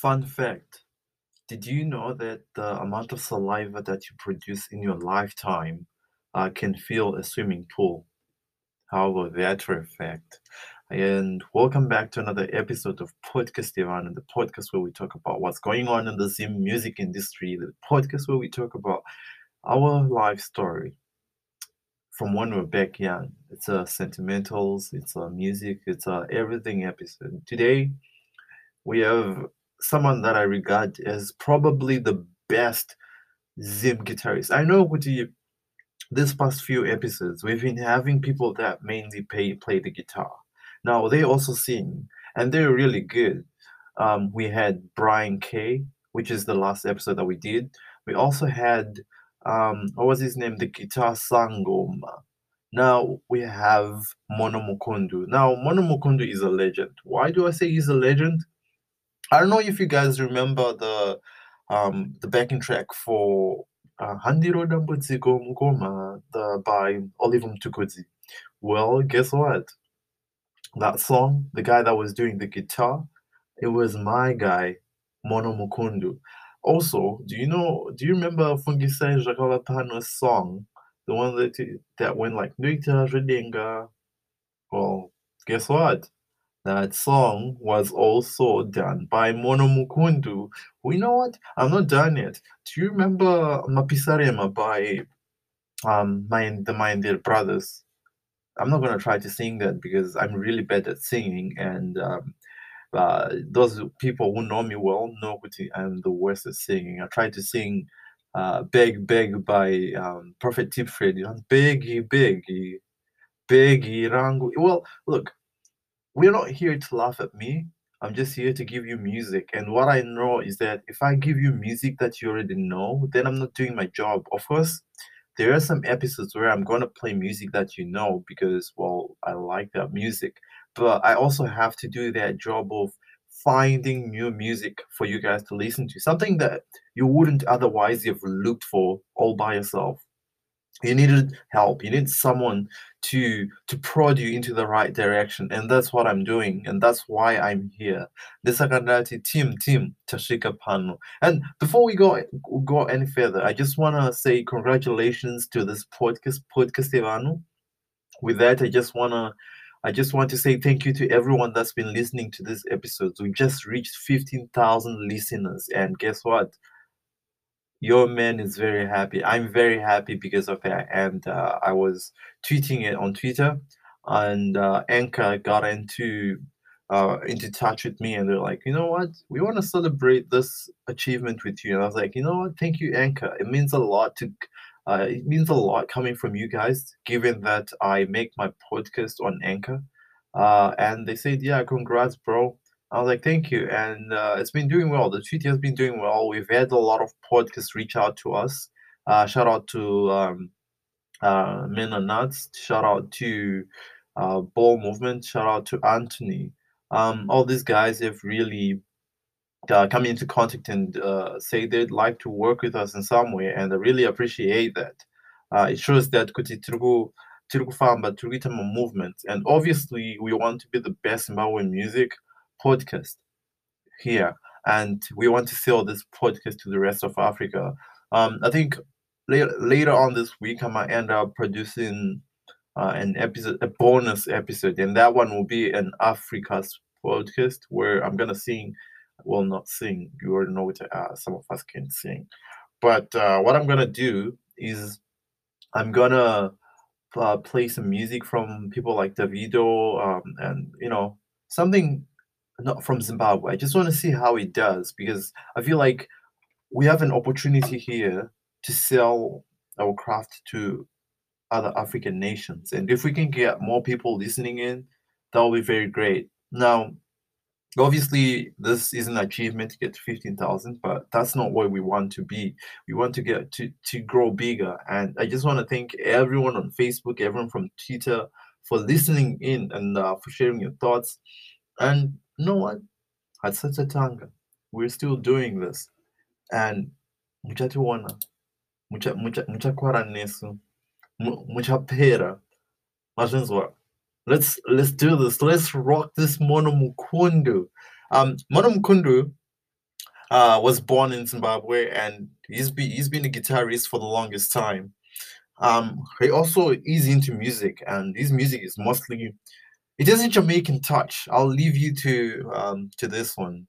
Fun fact Did you know that the amount of saliva that you produce in your lifetime uh, can fill a swimming pool? How about that for a fact? And welcome back to another episode of Podcast Ivan, and the podcast where we talk about what's going on in the Zim music industry, the podcast where we talk about our life story from when we're back young. It's a sentimentals, it's a music, it's a everything episode. Today we have someone that I regard as probably the best Zim guitarist. I know with the this past few episodes we've been having people that mainly pay, play the guitar. Now they also sing and they're really good. Um, we had Brian K, which is the last episode that we did. We also had um, what was his name? The guitar sangoma. Now we have Mono Mukundu. Now Mono Mukundu is a legend. Why do I say he's a legend? I don't know if you guys remember the um the backing track for uh, Handiro Dambudziko Mukoma the by Oliver Mtukudzi. Well, guess what? That song, the guy that was doing the guitar, it was my guy, Mono Mukundu. Also, do you know? Do you remember Fungisai Zvakavapano's song, the one that that went like Nuita Redenga? Well, guess what? That song was also done by Mono Mukundu. We know what? I'm not done yet. Do you remember Mapisarema by um my the Mahendere Brothers? I'm not gonna try to sing that because I'm really bad at singing, and um, uh, those people who know me well know what I'm the worst at singing. I tried to sing uh, "Beg Beg" by um, Prophet Tip Freddy. Beggy Beggy Beggy Rangu. Well, look, we're not here to laugh at me. I'm just here to give you music. And what I know is that if I give you music that you already know, then I'm not doing my job. Of course, there are some episodes where I'm going to play music that you know because, well, I like that music. But I also have to do that job of finding new music for you guys to listen to, something that you wouldn't otherwise have looked for all by yourself you needed help you need someone to to prod you into the right direction and that's what i'm doing and that's why i'm here this the team team tashika pano and before we go go any further i just want to say congratulations to this podcast podcast Ivano. with that i just want to I just want to say thank you to everyone that's been listening to this episode. We just reached 15,000 listeners, and guess what? Your man is very happy. I'm very happy because of that. And uh, I was tweeting it on Twitter, and uh, Anchor got into uh, into touch with me, and they're like, you know what, we want to celebrate this achievement with you. And I was like, you know what, thank you, Anchor. It means a lot to. Uh, it means a lot coming from you guys, given that I make my podcast on Anchor. Uh, and they said, yeah, congrats, bro. I was like, thank you. And uh, it's been doing well. The treaty has been doing well. We've had a lot of podcasts reach out to us. Uh, shout out to um, uh, Men and Nuts. Shout out to uh, Ball Movement. Shout out to Anthony. Um, all these guys have really uh, come into contact and uh, say they'd like to work with us in some way. And I really appreciate that. Uh, it shows that kuti kufamba tiri kuita movement and obviously we want to be the best Zimbabwean music podcast here, and we want to sell this podcast to the rest of Africa. Um, I think later later on this week, I might end up producing uh, an episode, a bonus episode, and that one will be an Africa's podcast where I'm gonna sing. Well, not sing. You already know what uh, some of us can sing, but uh, what I'm gonna do is I'm gonna uh, play some music from people like Davido, um, and you know something not from Zimbabwe. I just want to see how it does because I feel like we have an opportunity here to sell our craft to other African nations. And if we can get more people listening in, that will be very great. Now, obviously, this is an achievement to get to 15,000, but that's not where we want to be. We want to get to, to grow bigger. And I just want to thank everyone on Facebook, everyone from Twitter for listening in and uh, for sharing your thoughts. And no one had such a tongue. we're still doing this. And muchationa, mucha, mucha, muchakwara nesu, mucha pera. Let's let's do this. Let's rock this Mono Mukundu, Um, monomukundu uh, was born in Zimbabwe and he's, be, he's been a guitarist for the longest time. Um, he also is into music and his music is mostly it is a Jamaican touch. I'll leave you to um, to this one.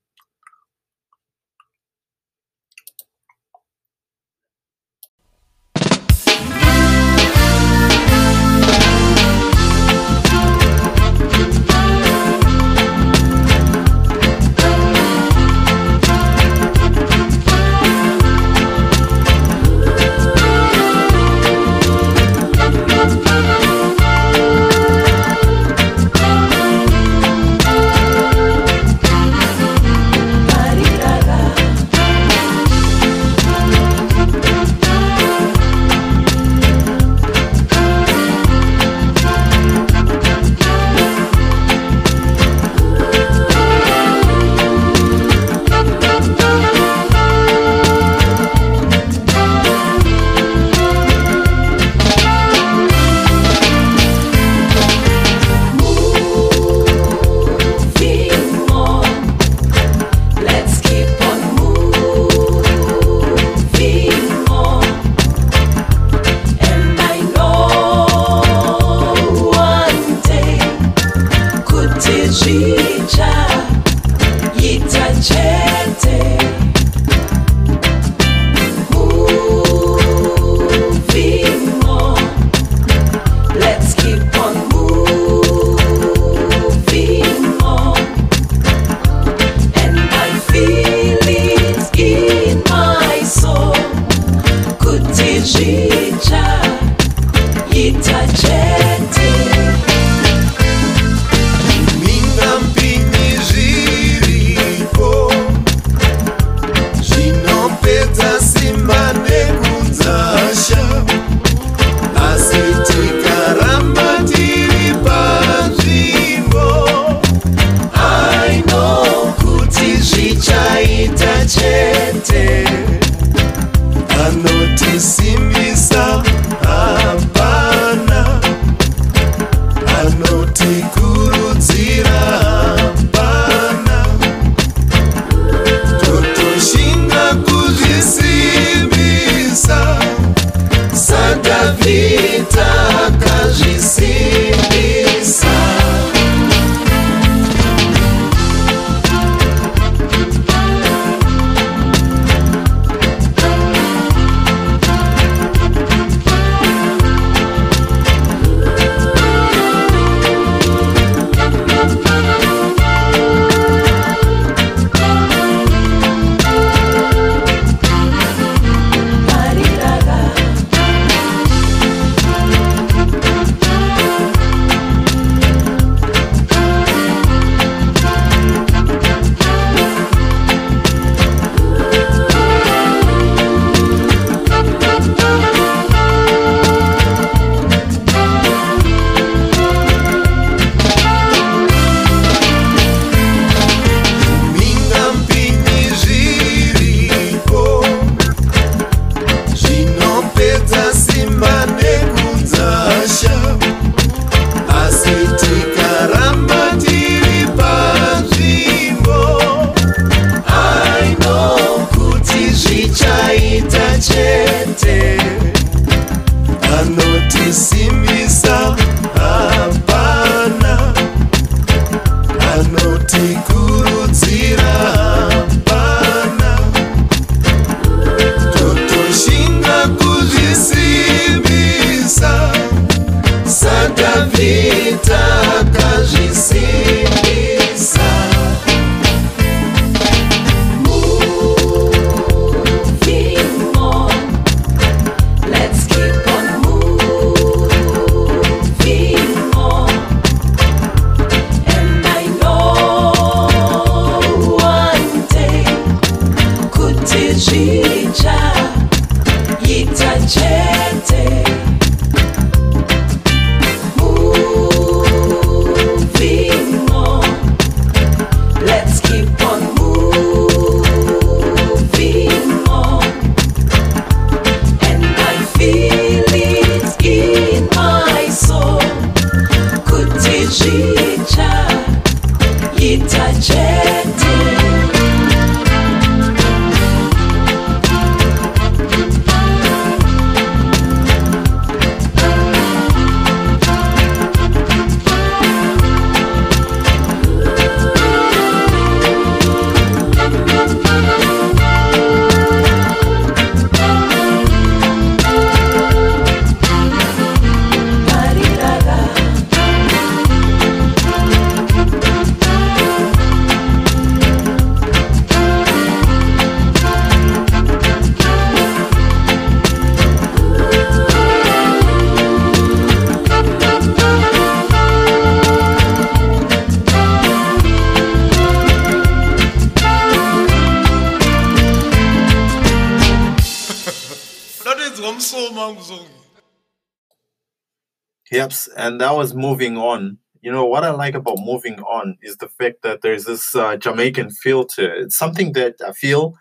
Yep, and that was moving on. You know what I like about moving on is the fact that there's this uh, Jamaican feel to it. It's something that I feel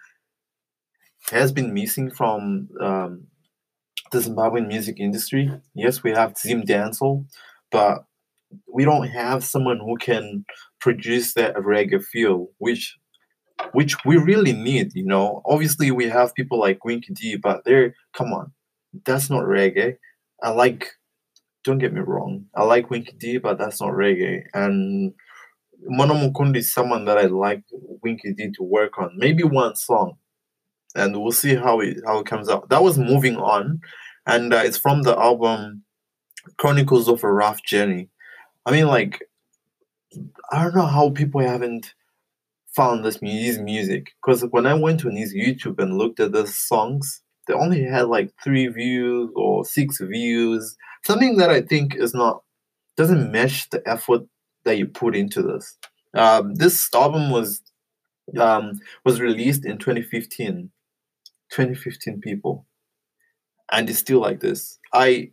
has been missing from um, the Zimbabwean music industry. Yes, we have Zim Dancehall, but we don't have someone who can produce that reggae feel, which which we really need. You know, obviously we have people like Winky D, but they're come on, that's not reggae. I like. Don't get me wrong. I like Winky D, but that's not reggae. And Mono Mukundu is someone that I'd like Winky D to work on. Maybe one song, and we'll see how it how it comes out. That was moving on, and uh, it's from the album Chronicles of a Rough Journey. I mean, like, I don't know how people haven't found this his music because when I went on his YouTube and looked at the songs, they only had like three views or six views. Something that I think is not doesn't match the effort that you put into this. Um, this album was um, was released in 2015. 2015 people, and it's still like this. I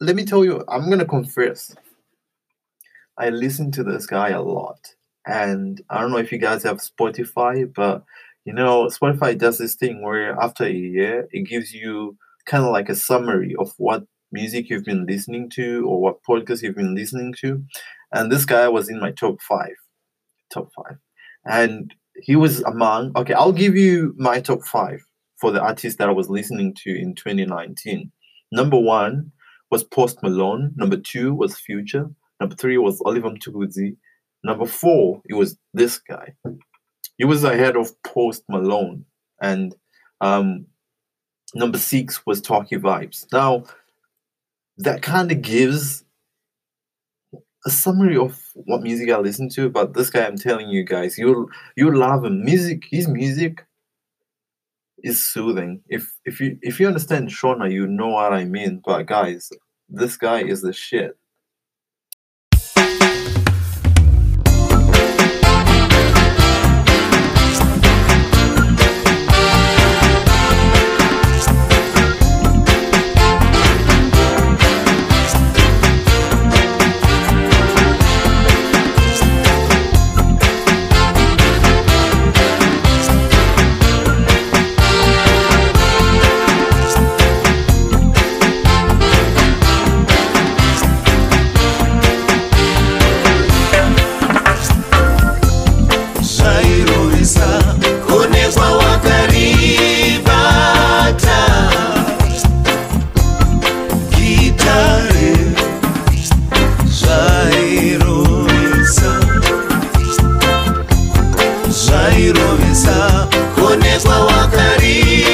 let me tell you, I'm gonna confess. I listen to this guy a lot. And I don't know if you guys have Spotify, but you know, Spotify does this thing where after a year, it gives you kind of like a summary of what music you've been listening to or what podcast you've been listening to. And this guy was in my top five. Top five. And he was among, okay, I'll give you my top five for the artists that I was listening to in 2019. Number one was Post Malone. Number two was Future. Number three was Oliver Mtukudzi. Number four, it was this guy. He was ahead of Post Malone. And um, number six was Tocky Vibes. Now, that kind of gives a summary of what music I listen to. But this guy, I'm telling you guys, you'll you love him. Music, his music is soothing. If if you if you understand Shona, you know what I mean. But guys, this guy is the shit. Жайровиса, Конец лавакарин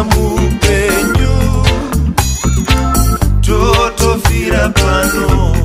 yekuita mupenyu. Totofira pano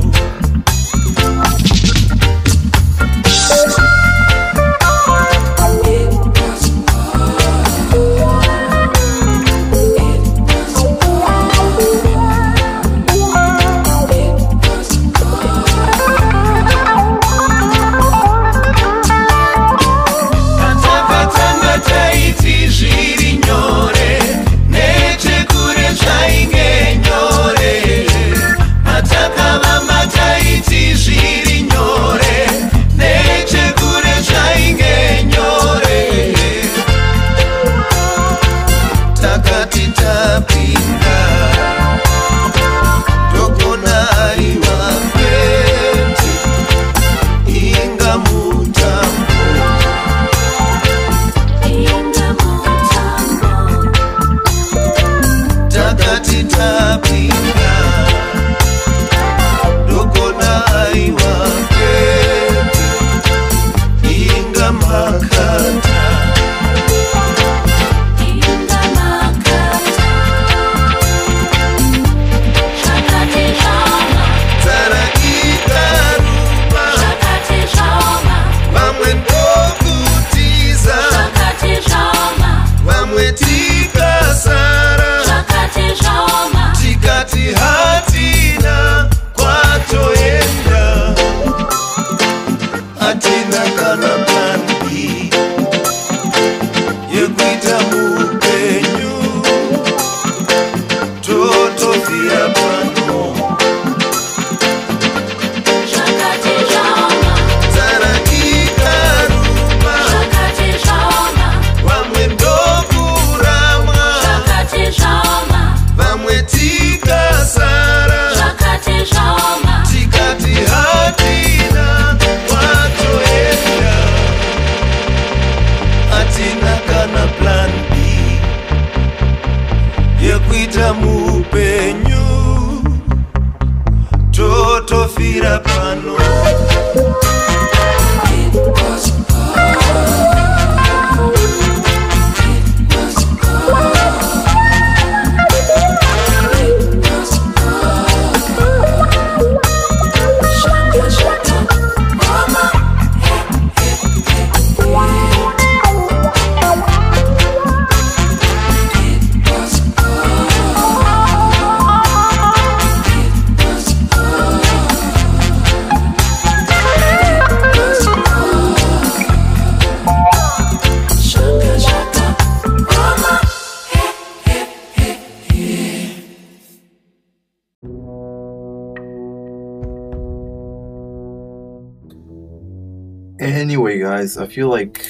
feel like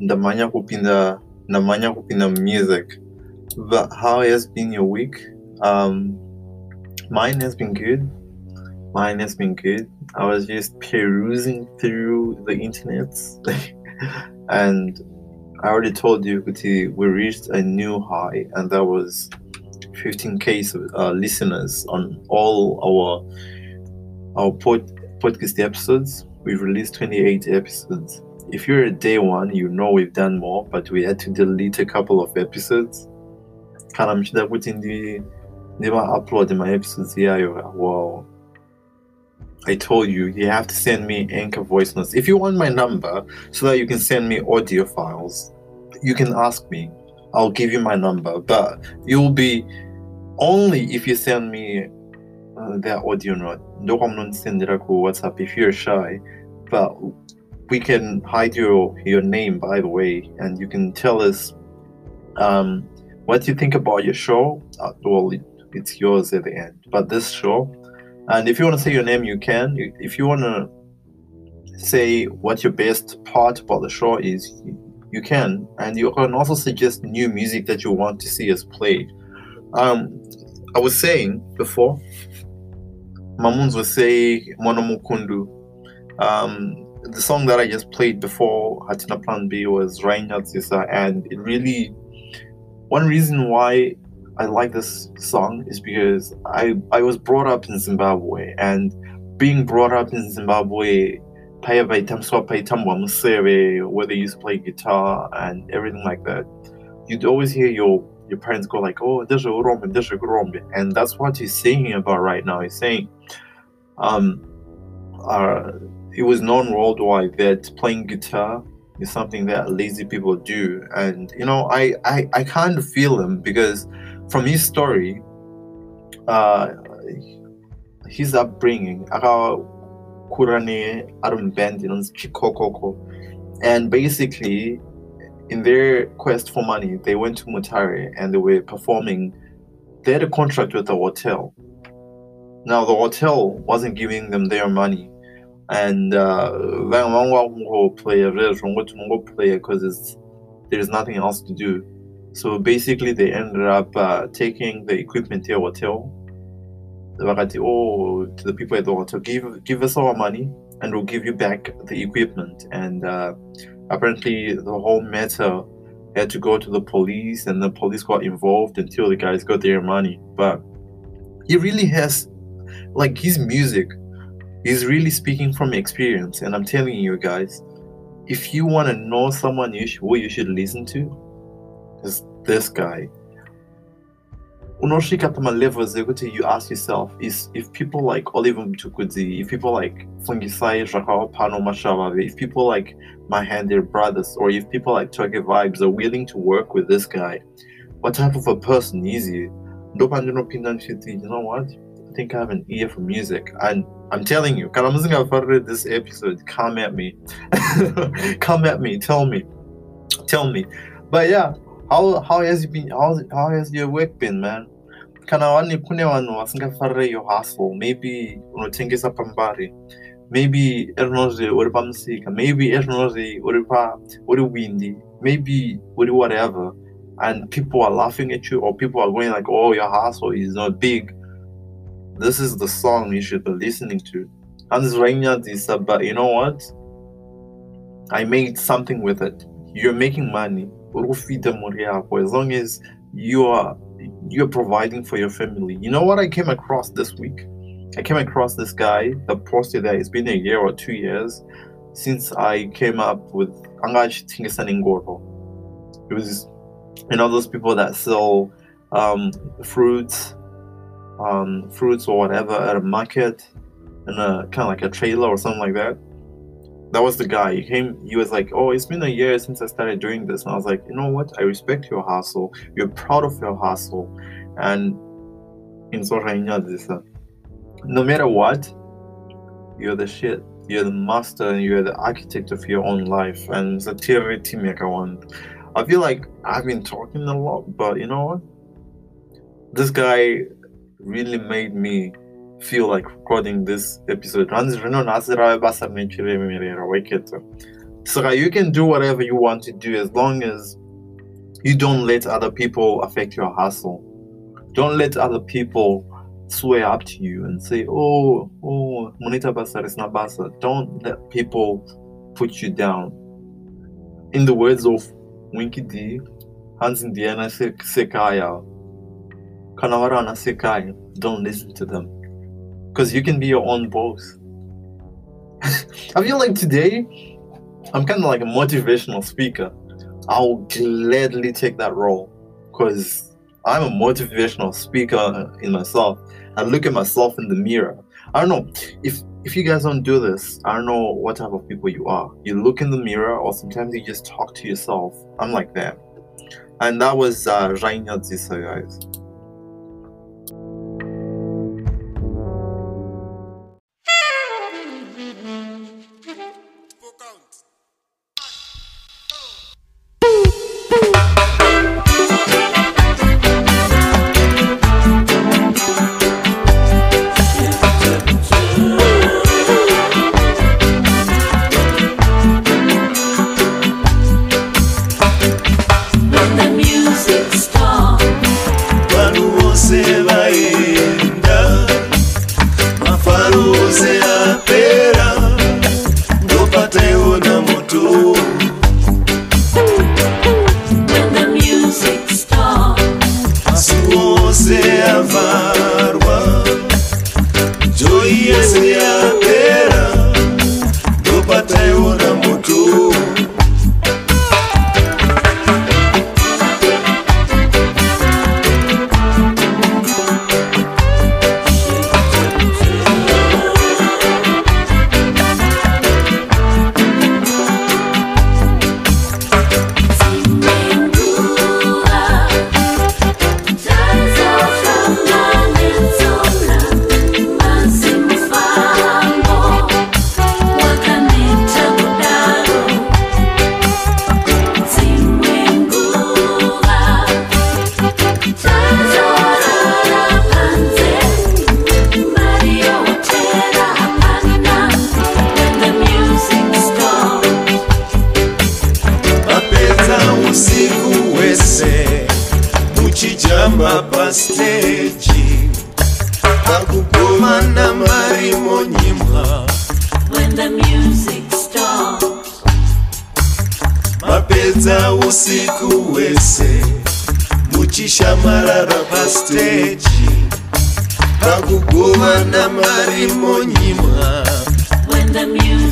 ndamanya kupinda ndamanya kupinda music. But how has been your week? Um, mine has been good. Mine has been good. I was just perusing through the internet, and I already told you, we reached a new high, and that was 15k uh, listeners on all our our pod, podcast episodes. We've released 28 episodes. If you're a day one, you know we've done more, but we had to delete a couple of episodes. Kana kuti ndi ndiva upload my episodes here. Wow. I told you you have to send me anchor voice notes. If you want my number so that you can send me audio files, you can ask me. I'll give you my number, but you'll be only if you send me uh, that audio note. Ndoko mnondisendera ku WhatsApp if you're shy, but we can hide your your name by the way, and you can tell us um, what you think about your show. Uh, well, it, it's yours at the end, but this show. And if you want to say your name, you can. If you want to say what your best part about the show is, you, can. And you can also suggest new music that you want to see us play. Um, I was saying before, Mamuns was saying Monomukundu. Um, the song that I just played before Hatina Plan B was Reinhard Sisa, and it really one reason why I like this song is because I I was brought up in Zimbabwe, and being brought up in Zimbabwe, where they used to play guitar and everything like that. You'd always hear your your parents go like, "Oh, there's a urombe, there's a urombe," and that's what he's singing about right now. He's saying, um, uh, it was known worldwide that playing guitar is something that lazy people do, and you know, I I, I kind of feel him because from his story, uh, his upbringing, inonzi Chikokoko, and basically, in their quest for money, they went to Mutare and they were performing. They had a contract with the hotel. Now the hotel wasn't giving them their money, and uh, van won't play play because there's nothing else to do. So basically, they ended up uh, taking the equipment to a hotel. Vakati, oh, to the people at the hotel, give give us our money and we'll give you back the equipment. And uh, apparently, the whole matter had to go to the police, and the police got involved until the guys got their money. But he really has, like, his music, he's really speaking from experience. And I'm telling you guys, if you want to know someone you should, who you should listen to, is this guy. ekuti you ask yourself is if people like oliver mtukudzi if people like fungisai zvakavapano mashavave if people like Mahendere brothers or if people like tocky vibes are willing to work with this guy what type of a person is he you know what think i have an ear for music. And i'm telling you kana musingafarire this episode come at me. Come at me tell me. Tell me. But yeah how how has it been how, how has your work been man? Kana wani kune vanhu vasingafarire your hustle? Maybe unotengesa pambari. Maybe erinozve uri pamusika maybe erinozve uri pa uri windi. Maybe uri whatever. And people are laughing at you or people are going like oh your hustle is not big this is the song you should be listening to it's raining this but you know what i made something with it you're making money as long as you are you're providing for your family. You know what I came across this week? I came across this guy that posted that it's been a year or two years since I came up with Angash Tingesaningoro. It was you know those people that sell um, fruits, um, fruits or whatever at a market in a kind of like a trailer or something like that. That was the guy. He came. He was like, "Oh, it's been a year since I started doing this," and I was like, "You know what? I respect your hustle. You're proud of your hustle, and in this, no matter what, you're the shit. You're the master and you're the architect of your own life. And Satire team one. I feel like I've been talking a lot, but you know what? This guy really made me feel like recording this episode. So you can do whatever you want to do as long as you don't let other people affect your hustle. Don't let other people swear up to you and say, oh, oh, monita basa is not basa. Don't let people put you down. In the words of Winky D, Hans Indiana Sekaya, Kanawarana Sekaya, don't listen to them. Because you can be your own boss. I feel like today, I'm kind of like a motivational speaker. I'll gladly take that role because I'm a motivational speaker in myself. I look at myself in the mirror. I don't know if if you guys don't do this. I don't know what type of people you are. You look in the mirror, or sometimes you just talk to yourself. I'm like that, and that was uh, Rainya Zisa, guys. Pasteji pakugovana mari monyimwa when the music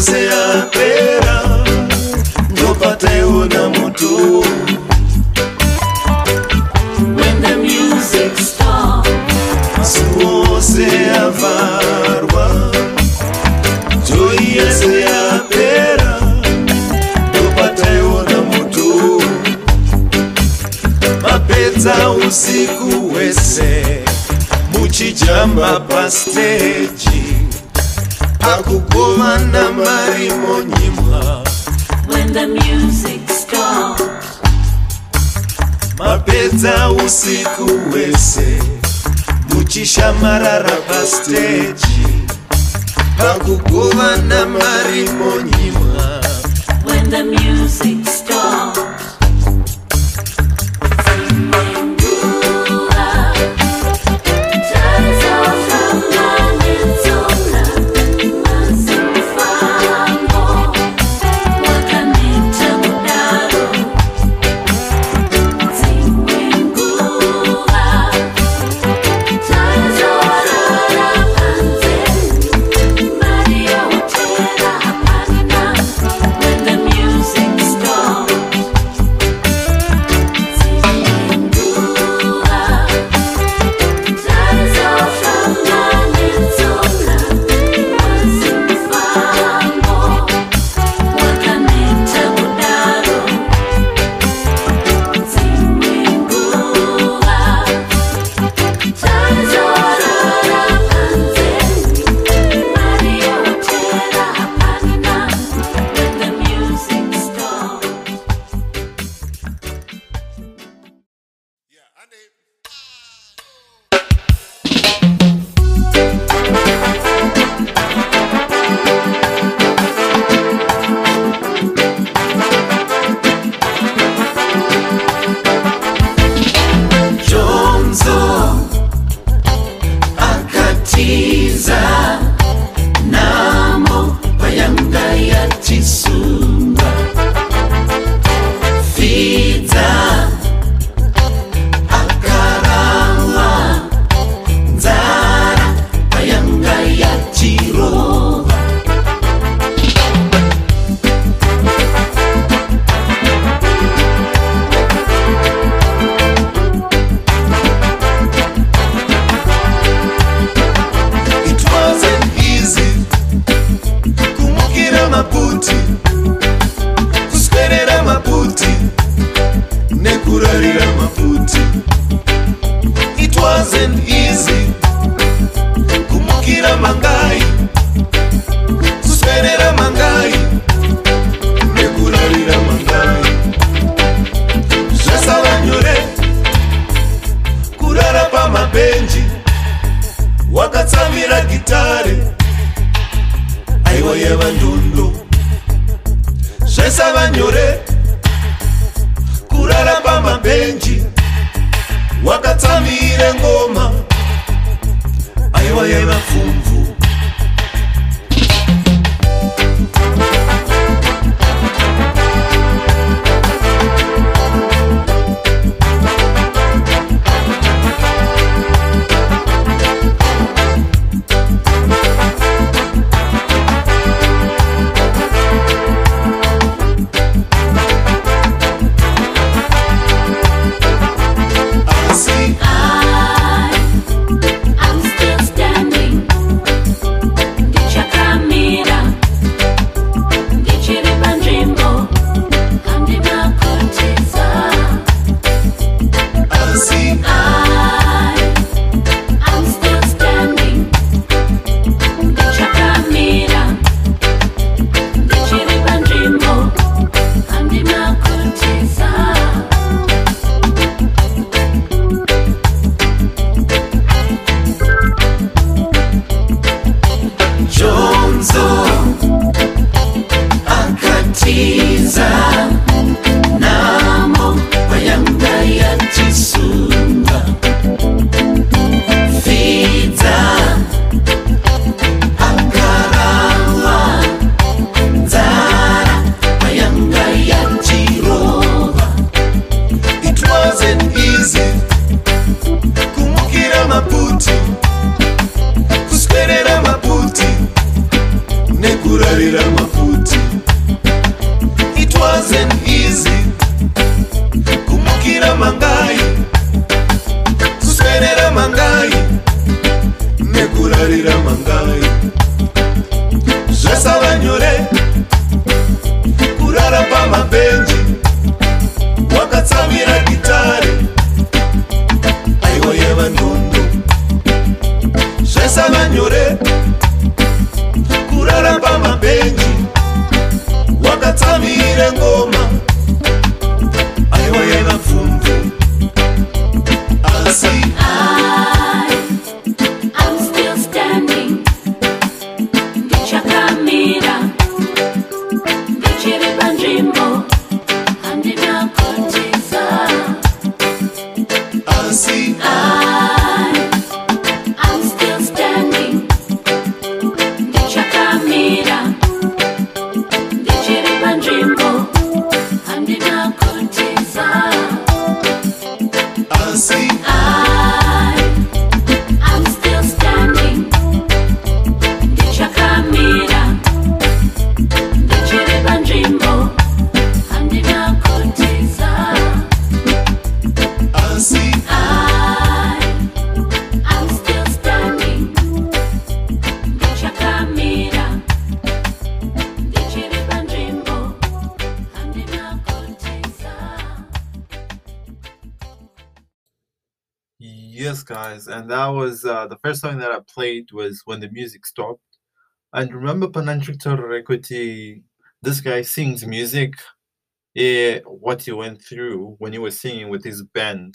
sea. usiku wese muchishamarara pasteji pakuguvana mari monyimwa When the music stops. ready to was when the music stopped. And remember Pananchiktor Equity, this guy sings music, yeah, what he went through when he was singing with his band.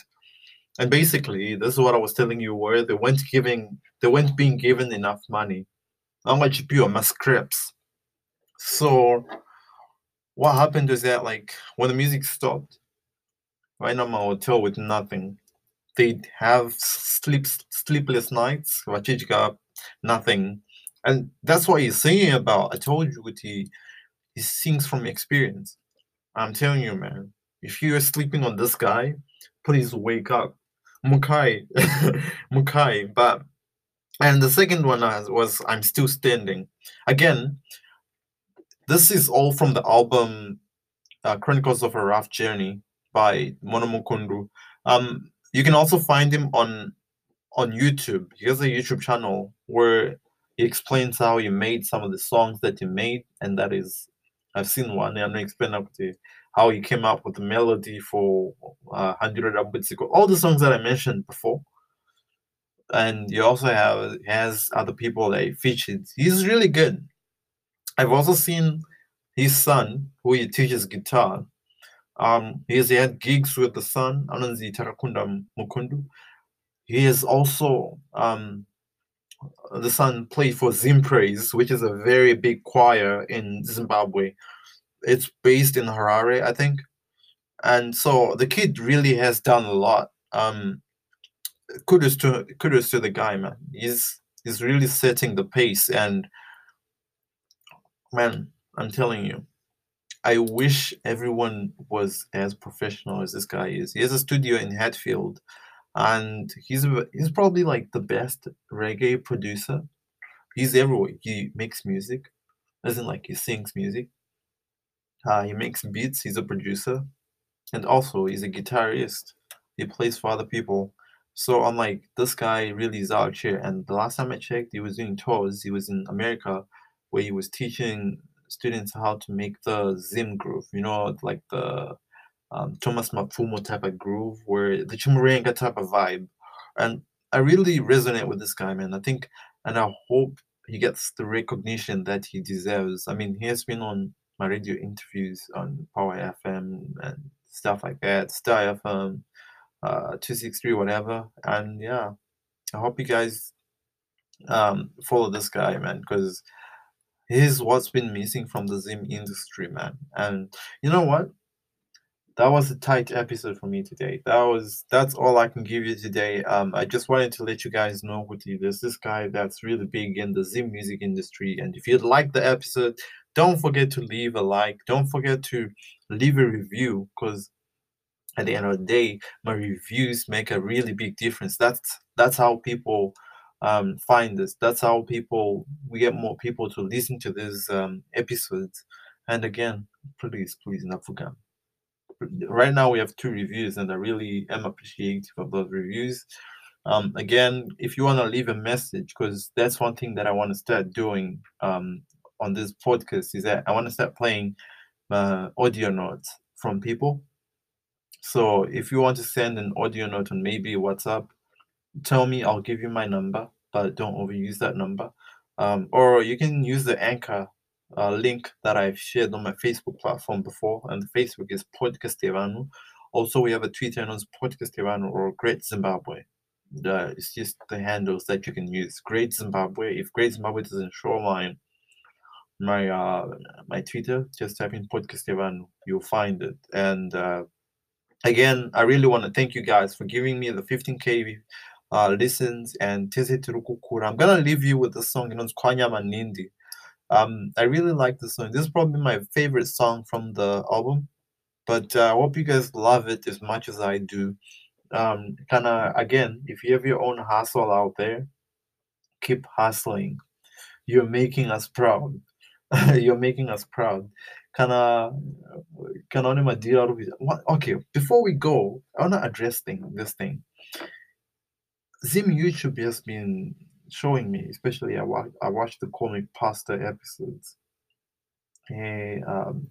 And basically, this is what I was telling you where they weren't giving they weren't being given enough money. How much pure my scripts. So what happened was that like when the music stopped, right now a hotel with nothing. They'd have sleep sleepless nights, Wachijika, nothing. And that's what he's singing about. I told you what he he sings from experience. I'm telling you, man, if you're sleeping on this guy, please wake up. Mukai. Mukai. But and the second one was, I'm Still Standing. Again, this is all from the album uh, Chronicles of a Rough Journey by Mono Mukundu. Um, you can also find him on on YouTube. He has a YouTube channel where he explains how he made some of the songs that he made, and that is I've seen one. and I explain up to how he came up with the melody for uh, Hundred Abutsiko. All the songs that I mentioned before. And you also have has other people that he featured. He's really good. I've also seen his son, who he teaches guitar. Um, he has had gigs with the son, Ananzi Tarakunda Mukundu. He has also um, the son played for Zimpraise, which is a very big choir in Zimbabwe. It's based in Harare, I think. And so the kid really has done a lot. Um, kudos to kudos to the guy, man. He's he's really setting the pace and man, I'm telling you, I wish everyone was as professional as this guy is. He has a studio in Hatfield, and he's he's probably like the best reggae producer. He's everywhere. He makes music, isn't like he sings music. Uh, he makes beats. He's a producer, and also he's a guitarist. He plays for other people. So I'm like, this guy really is out here. And the last time I checked, he was doing tours. He was in America, where he was teaching students how to make the Zim groove. You know, like the um, Thomas Mapfumo type of groove, where the Chimurenga type of vibe. And I really resonate with this guy, man. I think, and I hope he gets the recognition that he deserves. I mean, he has been on my radio interviews on Power FM and stuff like that, Star FM, uh, 263, whatever. And yeah, I hope you guys um, follow this guy, man, because he's what's been missing from the Zim industry, man. And you know what? that was a tight episode for me today. That was that's all I can give you today. Um, I just wanted to let you guys know you. There's this guy that's really big in the Zim music industry, and if you like the episode, don't forget to leave a like. Don't forget to leave a review because at the end of the day, my reviews make a really big difference. That's that's how people um, find us. That's how people we get more people to listen to these um, episodes. And again, please, please, not forget right now we have two reviews and i really am appreciative of those reviews um, again if you want to leave a message because that's one thing that i want to start doing um, on this podcast is that i want to start playing uh, audio notes from people so if you want to send an audio note on maybe whatsapp tell me i'll give you my number but don't overuse that number um, or you can use the anchor uh, link that I've shared on my Facebook platform before, and Facebook is Podcast Evanu. Also, we have a Twitter known as Podcast Evanu or Great Zimbabwe. Uh, it's just the handles that you can use. Great Zimbabwe. If Great Zimbabwe doesn't show my my uh my Twitter, just type in Podcast Evanu. You'll find it. And uh, again, I really want to thank you guys for giving me the 15k uh, listens and Tese Turukukura. I'm gonna leave you with the song, you know, it's Kwanyama Nindi. Um, I really like this song. This is probably my favorite song from the album, but uh, I hope you guys love it as much as I do. Um, kind of again, if you have your own hustle out there, keep hustling. You're making us proud. You're making us proud. Kind of, with what? Okay, before we go, I wanna address thing this thing. Zim YouTube has been showing me, especially I watch I watched the Comic Pastor episodes. And um,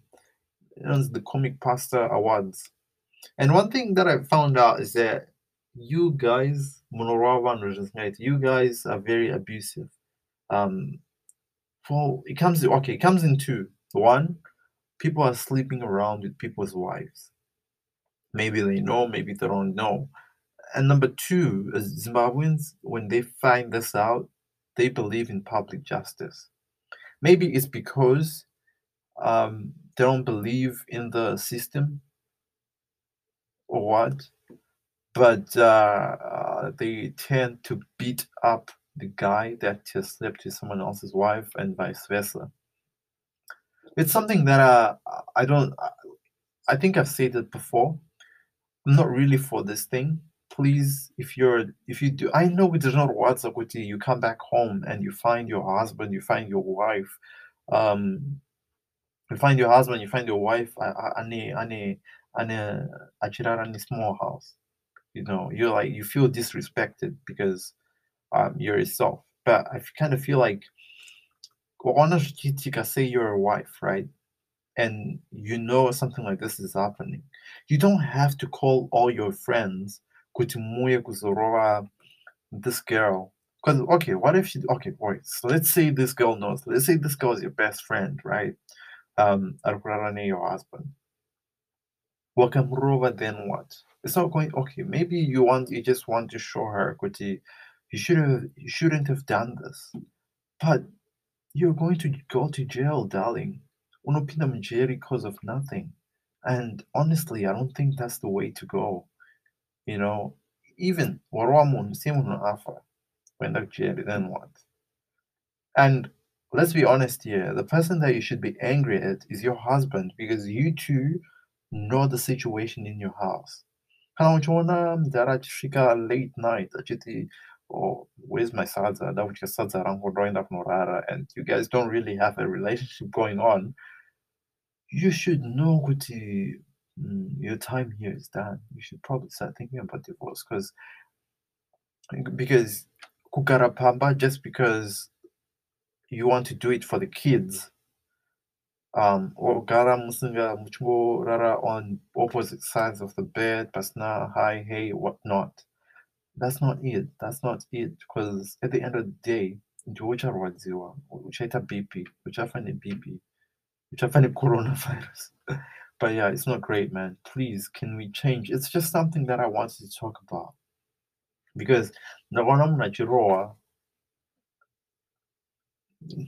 the Comic Pastor awards. And one thing that I found out is that you guys zvisingaiti you guys are very abusive um for it comes okay it comes in two one people are sleeping around with people's wives maybe they know maybe they don't know and number two zimbabweans when they find this out they believe in public justice maybe it's because um they don't believe in the system or what but uh, uh, they tend to beat up the guy that just slept with someone else's wife and vice versa. It's something that uh, I don't. I think I've said it before. I'm not really for this thing. Please, if you're, if you do, I know it is not words ukuthi you. Come back home and you find your husband, you find your wife, um, you find your husband, you find your wife, ane ane achirara in a small house. You know you're like you feel disrespected because um, you're yourself. But i kind of feel like say you're a wife right? And you know something like this is happening. You don't have to call all your friends kuti muye kuzorova this girl. Because okay what if she okay wait so let's say this girl knows let's say this girl is your best friend right? Um arikurara your husband. Wakamurova then what? It's not going okay maybe you want you just want to show her kuti you should have you shouldn't have done this. But you're going to go to jail darling. Unopinda mujeri because of nothing. And honestly i don't think that's the way to go you know even se munhu afa kuenda kujeri then what? And let's be honest here the person that you should be angry at is your husband because you two know the situation in your house. Kana uchiona mudhara achisvika late night achiti oh where's my sadza nda kudya sadza rangu ndoenda kunorara and you guys don't really have a relationship going on. You should know kuti your time here is done. You should probably start thinking about divorce because because kukarapamba just because you want to do it for the kids um ogara musinga muchingorara on opposite sides of the bed pasina hi hey whatnot. That's not it. That's not it because at the end of the day ndiwe ucharwadziwa uchaita bp uchafa nebp uchafa necoronavirus but yeah it's not great man. Please can we change? It's just something that i wanted to talk about. Because ndakaona munhu achirohwa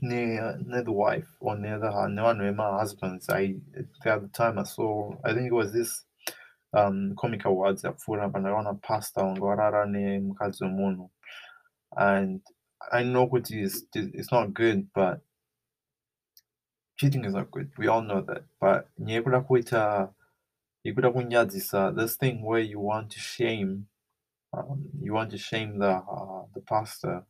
near near the wife or near the near my husbands. I the other time I saw I think it was this um comic awards yapfuura pandakaona pasta ngorara nemukadzi wemunhu and I know what is it's not good but cheating is not good we all know that but nyekuda kuita yekuda kunyadzisa this thing where you want to shame um, you want to shame the uh, the pastor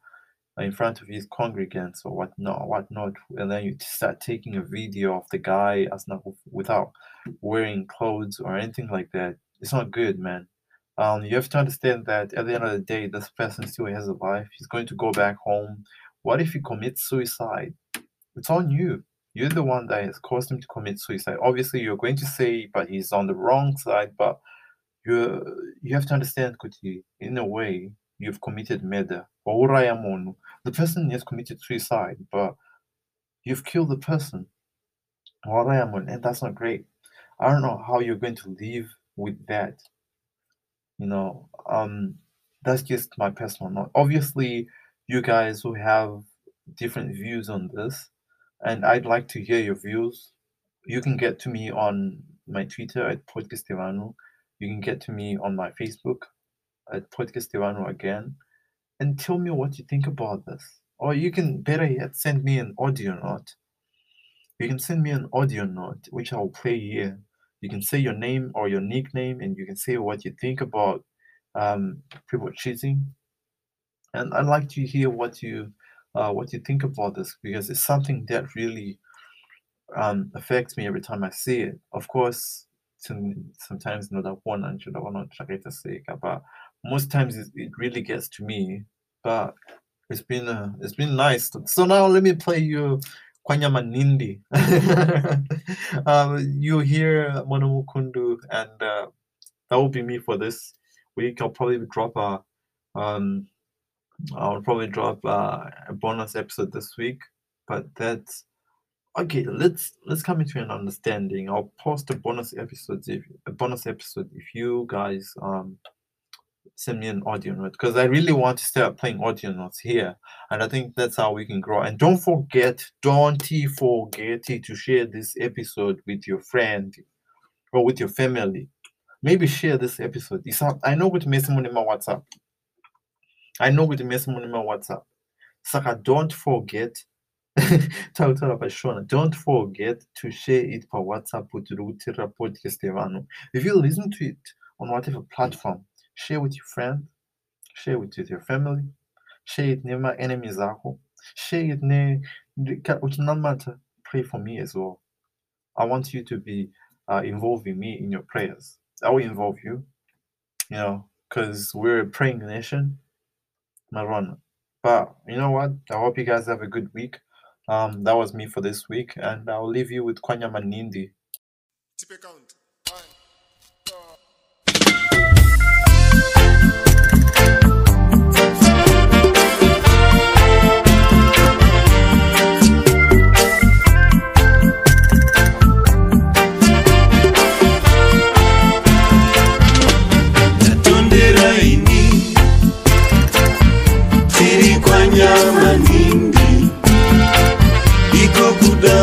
in front of his congregants or whatnot, whatnot, and then you start taking a video of the guy as not without wearing clothes or anything like that. It's not good, man. Um, you have to understand that at the end of the day, this person still has a life. He's going to go back home. What if he commits suicide? It's on you. You're the one that has caused him to commit suicide. Obviously, you're going to say, but he's on the wrong side. But you you have to understand, Kuti, in a way, you've committed murder. The person has committed suicide, but you've killed the person. And that's not great. I don't know how you're going to live with that. You know, um, that's just my personal note. Obviously, you guys who have different views on this, and I'd like to hear your views. You can get to me on my Twitter at Podcastevano. You can get to me on my Facebook at Podcastevano again and tell me what you think about this. Or you can better yet send me an audio note. You can send me an audio note, which I'll play here. You can say your name or your nickname, and you can say what you think about um, people cheating. And I'd like to hear what you uh, what you think about this because it's something that really um, affects me every time I see it. Of course, sometimes you know that one and that one but most times it, it really gets to me. But it's been uh, it's been nice. So now let me play you Kwanyama Nindi. um, you hear Mono Mukundu, and uh, that will be me for this week I'll probably drop a um I'll probably drop uh, a bonus episode this week, but that's okay. Let's let's come into an understanding. I'll post a bonus episode if a bonus episode if you guys um send me an audio note because I really want to start playing audio notes here, and I think that's how we can grow. And don't forget, don't forget to share this episode with your friend or with your family. Maybe share this episode. It's not, I know with Mason on my WhatsApp. I know with on my WhatsApp. Saka, don't forget. About Shona. Don't forget to share it per WhatsApp with Rutira Podcast Evano. If you listen to it on whatever platform, share with your friend, share it with your family, share it near my enemies. Zako. Share it near matter. Pray for me as well. I want you to be uh, involving me in your prayers. I will involve you, you know, because we're a praying nation. Marwan. But you know what? I hope you guys have a good week. Um, that was me for this week, and I'll leave you with Kwanya Manindi. Tipe count.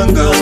Kudanga